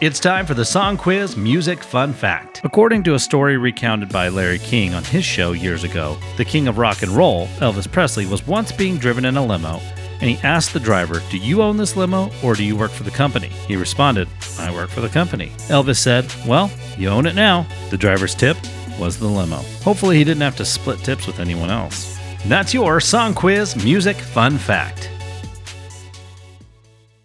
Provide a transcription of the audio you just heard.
It's time for the Song Quiz Music Fun Fact. According to a story recounted by Larry King on his show years ago, the king of rock and roll, Elvis Presley, was once being driven in a limo and he asked the driver, Do you own this limo or do you work for the company? He responded, I work for the company. Elvis said, Well, you own it now. The driver's tip was the limo. Hopefully, he didn't have to split tips with anyone else. That's your Song Quiz Music Fun Fact.